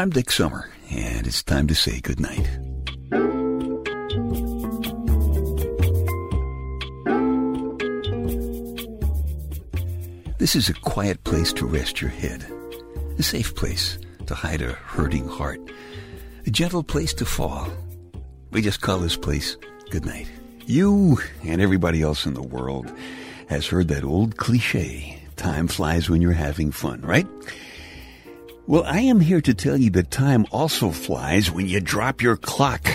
I'm Dick Summer, and it's time to say goodnight. This is a quiet place to rest your head, a safe place to hide a hurting heart, a gentle place to fall. We just call this place goodnight. You and everybody else in the world has heard that old cliche, time flies when you're having fun, right? Well, I am here to tell you that time also flies when you drop your clock.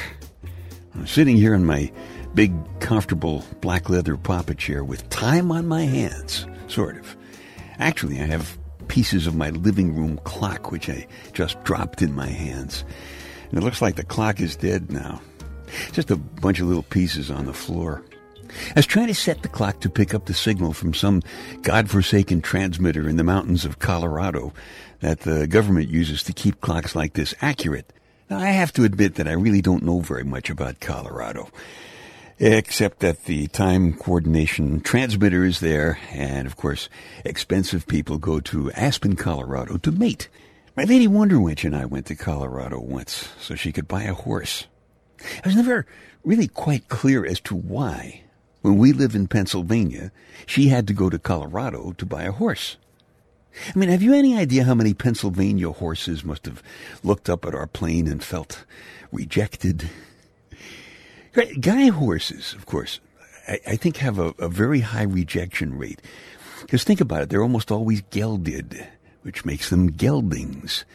I'm sitting here in my big, comfortable black leather papa chair with time on my hands, sort of. Actually, I have pieces of my living room clock which I just dropped in my hands. And it looks like the clock is dead now. Just a bunch of little pieces on the floor. I was trying to set the clock to pick up the signal from some godforsaken transmitter in the mountains of Colorado that the government uses to keep clocks like this accurate. Now, I have to admit that I really don't know very much about Colorado, except that the time coordination transmitter is there, and of course, expensive people go to Aspen, Colorado to mate. My lady Wonderwitch and I went to Colorado once so she could buy a horse. I was never really quite clear as to why. When we live in Pennsylvania, she had to go to Colorado to buy a horse. I mean, have you any idea how many Pennsylvania horses must have looked up at our plane and felt rejected? Guy horses, of course, I, I think have a, a, very high rejection rate. Because think about it, they're almost always gelded, which makes them geldings,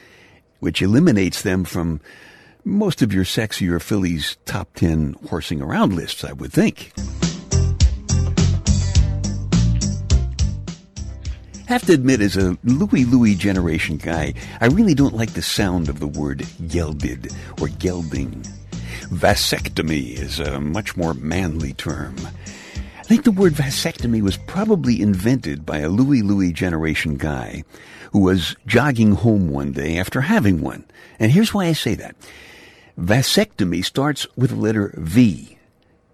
which eliminates them from most of your sexier fillies' top 10 horsing around lists, I would think. Have to admit, as a Louie Louie generation guy, I really don't like the sound of the word gelded or gelding. Vasectomy is a much more manly term. I think the word vasectomy was probably invented by a Louie Louie generation guy who was jogging home one day after having one. And here's why I say that. Vasectomy starts with the letter V.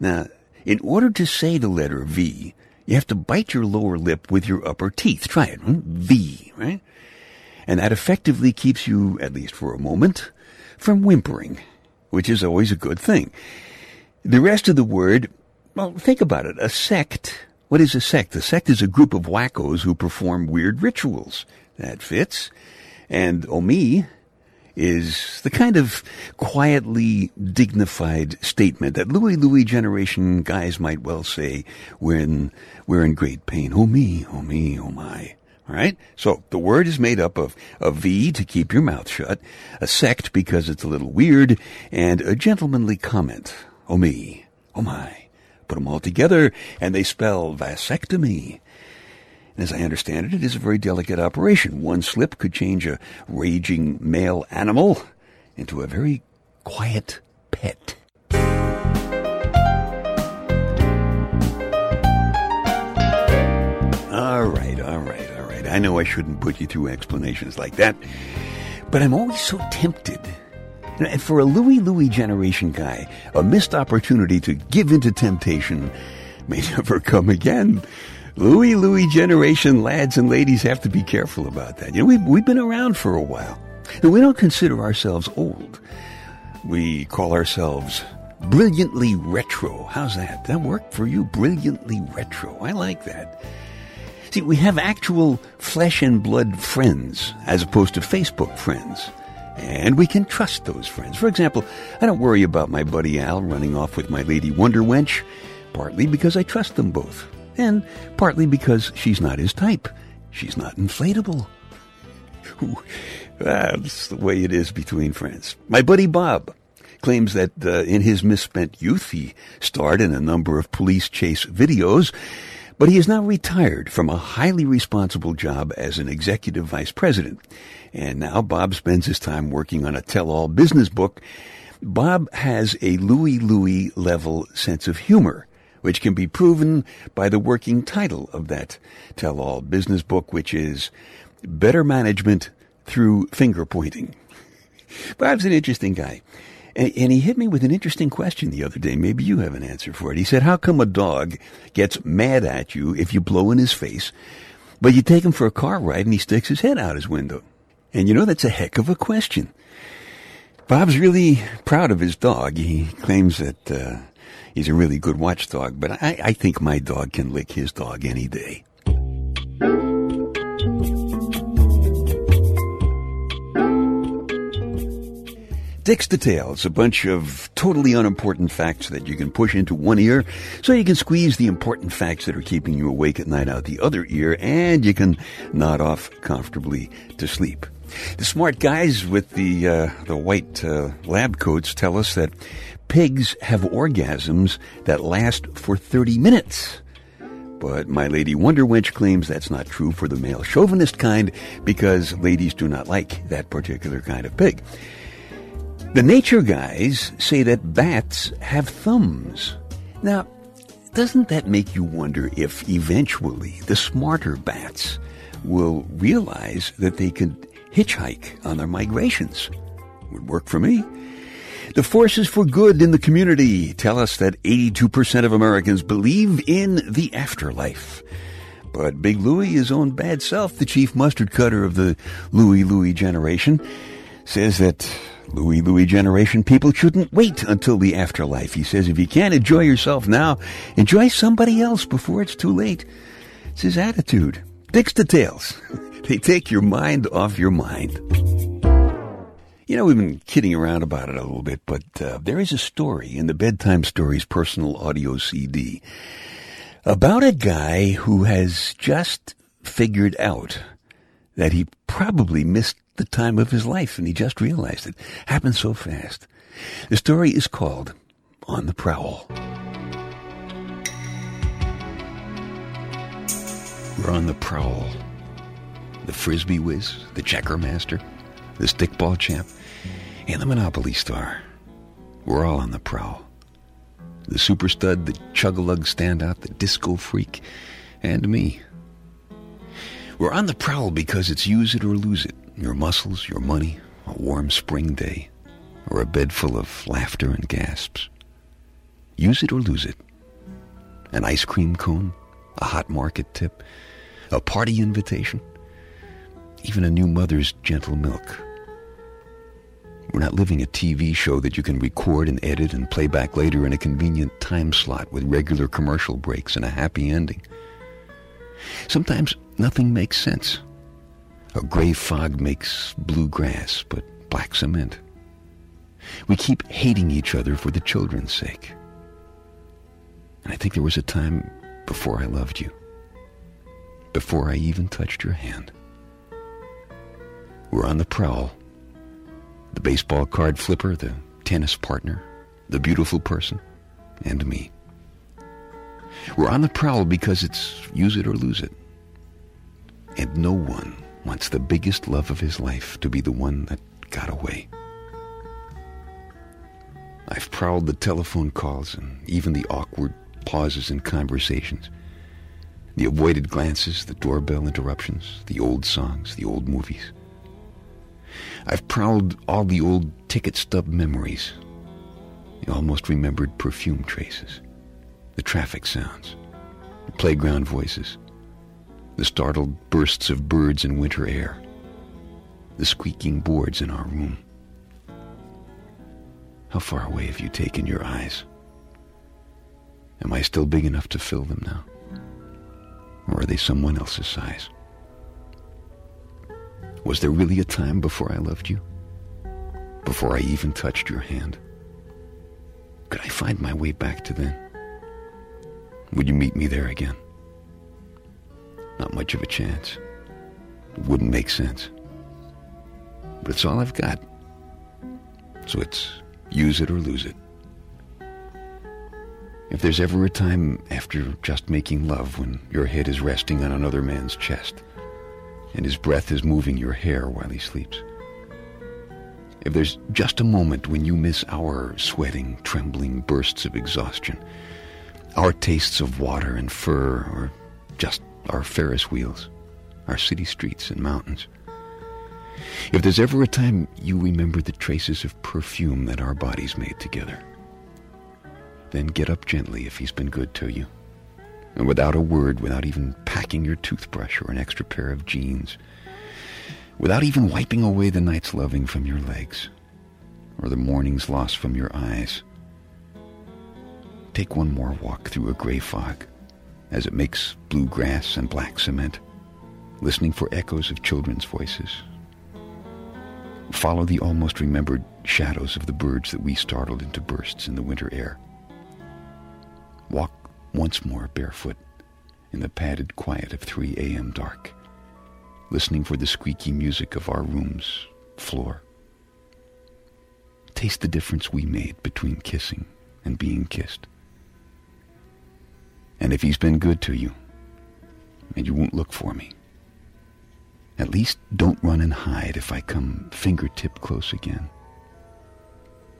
Now, in order to say the letter V, you have to bite your lower lip with your upper teeth. Try it. Hmm? V, right? And that effectively keeps you, at least for a moment, from whimpering, which is always a good thing. The rest of the word, well, think about it. A sect. What is a sect? A sect is a group of wackos who perform weird rituals. That fits. And Omi is the kind of quietly dignified statement that Louie Louie generation guys might well say when we're in great pain. Oh me, oh me, oh my. All right? So the word is made up of a V to keep your mouth shut, a sect because it's a little weird, and a gentlemanly comment. Oh me, oh my. Put them all together and they spell vasectomy. And as I understand it, it is a very delicate operation. One slip could change a raging male animal into a very quiet pet. All right, all right, all right. I know I shouldn't put you through explanations like that, but I'm always so tempted. And for a Louie Louie generation guy, a missed opportunity to give into temptation may never come again. Louie Louie generation lads and ladies have to be careful about that. You know, we've, we've been around for a while. And we don't consider ourselves old. We call ourselves brilliantly retro. How's that? That work for you? Brilliantly retro. I like that. See, we have actual flesh and blood friends as opposed to Facebook friends. And we can trust those friends. For example, I don't worry about my buddy Al running off with my lady Wonder Wench, partly because I trust them both and partly because she's not his type. She's not inflatable. That's the way it is between friends. My buddy Bob claims that uh, in his misspent youth he starred in a number of police chase videos, but he is now retired from a highly responsible job as an executive vice president. And now Bob spends his time working on a tell-all business book. Bob has a Louie Louie level sense of humor which can be proven by the working title of that tell all business book, which is Better Management Through Finger Pointing. Bob's an interesting guy. And, he hit me with an interesting question the other day. Maybe you have an answer for it. He said, How come a dog gets mad at you if you blow in his face, but you take him for a car ride and he sticks his head out his window? And you know, that's a heck of a question. Bob's really proud of his dog. He claims that uh, he's a really good watchdog, but I, I think my dog can lick his dog any day. Dick's Details, a bunch of totally unimportant facts that you can push into one ear so you can squeeze the important facts that are keeping you awake at night out the other ear and you can nod off comfortably to sleep. The smart guys with the, uh, the white uh, lab coats tell us that pigs have orgasms that last for 30 minutes. But my lady Wonder Wench claims that's not true for the male chauvinist kind because ladies do not like that particular kind of pig. The nature guys say that bats have thumbs. Now, doesn't that make you wonder if eventually the smarter bats will realize that they can hitchhike on their migrations? Would work for me. The forces for good in the community tell us that 82% of Americans believe in the afterlife. But Big Louie, his own bad self, the chief mustard cutter of the Louie Louie generation, says that Louie Louie generation people shouldn't wait until the afterlife. He says if you can't enjoy yourself now, enjoy somebody else before it's too late. It's his attitude. Dick's details. they take your mind off your mind. You know, we've been kidding around about it a little bit, but uh, there is a story in the Bedtime Stories personal audio CD about a guy who has just figured out that he probably missed the time of his life, and he just realized it. Happened so fast. The story is called On the Prowl. We're on the prowl. The frisbee whiz, the checker master, the stickball champ, and the monopoly star. We're all on the prowl. The super stud, the chug-a-lug standout, the disco freak, and me. We're on the prowl because it's use it or lose it your muscles, your money, a warm spring day, or a bed full of laughter and gasps. Use it or lose it. An ice cream cone, a hot market tip, a party invitation, even a new mother's gentle milk. We're not living a TV show that you can record and edit and play back later in a convenient time slot with regular commercial breaks and a happy ending. Sometimes nothing makes sense. A gray fog makes blue grass, but black cement. We keep hating each other for the children's sake. And I think there was a time before I loved you, before I even touched your hand. We're on the prowl. The baseball card flipper, the tennis partner, the beautiful person, and me. We're on the prowl because it's use it or lose it. And no one wants the biggest love of his life to be the one that got away. I've prowled the telephone calls and even the awkward pauses in conversations, the avoided glances, the doorbell interruptions, the old songs, the old movies. I've prowled all the old ticket stub memories, the almost remembered perfume traces, the traffic sounds, the playground voices, the startled bursts of birds in winter air, the squeaking boards in our room. How far away have you taken your eyes? Am I still big enough to fill them now? Or are they someone else's size? Was there really a time before I loved you? Before I even touched your hand? Could I find my way back to then? Would you meet me there again? Not much of a chance. It wouldn't make sense. But it's all I've got. So it's use it or lose it. If there's ever a time after just making love when your head is resting on another man's chest and his breath is moving your hair while he sleeps, if there's just a moment when you miss our sweating, trembling bursts of exhaustion, our tastes of water and fur, or just our Ferris wheels, our city streets and mountains. If there's ever a time you remember the traces of perfume that our bodies made together, then get up gently if he's been good to you. And without a word, without even packing your toothbrush or an extra pair of jeans, without even wiping away the night's loving from your legs or the morning's loss from your eyes. Take one more walk through a gray fog as it makes blue grass and black cement, listening for echoes of children's voices. Follow the almost remembered shadows of the birds that we startled into bursts in the winter air. Walk once more barefoot in the padded quiet of 3 a.m. dark, listening for the squeaky music of our room's floor. Taste the difference we made between kissing and being kissed. And if he's been good to you, and you won't look for me, at least don't run and hide if I come fingertip close again.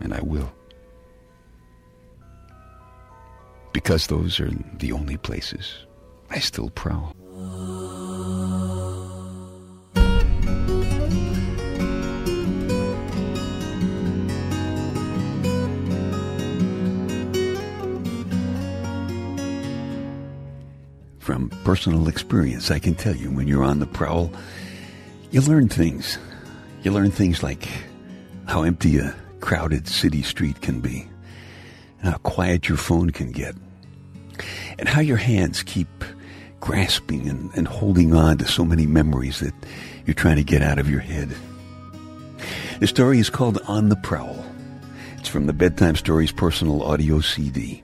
And I will. Because those are the only places I still prowl. From personal experience, I can tell you when you're on the prowl, you learn things. You learn things like how empty a crowded city street can be, how quiet your phone can get, and how your hands keep grasping and, and holding on to so many memories that you're trying to get out of your head. The story is called On the Prowl. It's from the Bedtime Stories personal audio CD.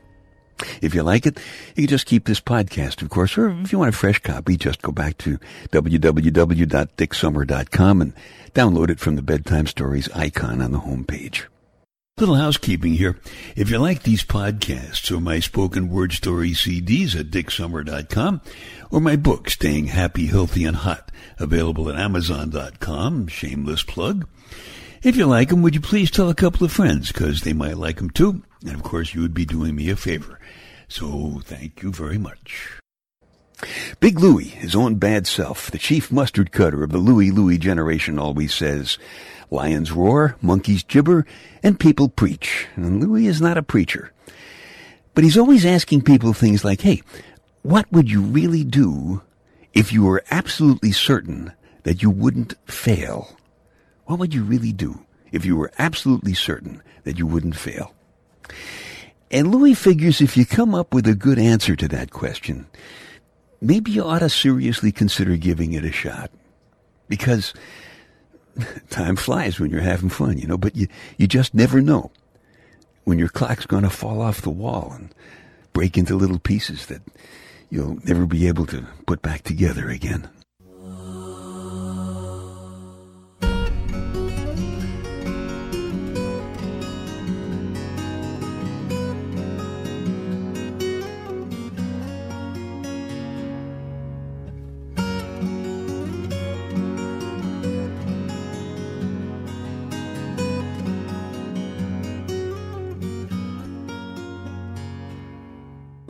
If you like it, you can just keep this podcast, of course, or if you want a fresh copy, just go back to www.dicksummer.com and download it from the Bedtime Stories icon on the homepage. Little housekeeping here. If you like these podcasts or my spoken word story CDs at dicksummer.com or my book, Staying Happy, Healthy, and Hot, available at amazon.com, shameless plug. If you like them, would you please tell a couple of friends because they might like them too? And of course, you would be doing me a favor. So thank you very much. Big Louie, his own bad self, the chief mustard cutter of the Louie Louie generation, always says, Lions roar, monkeys gibber, and people preach. And Louis is not a preacher. But he's always asking people things like, hey, what would you really do if you were absolutely certain that you wouldn't fail? What would you really do if you were absolutely certain that you wouldn't fail? And Louis figures if you come up with a good answer to that question, maybe you ought to seriously consider giving it a shot. Because time flies when you're having fun, you know, but you, you just never know when your clock's going to fall off the wall and break into little pieces that you'll never be able to put back together again.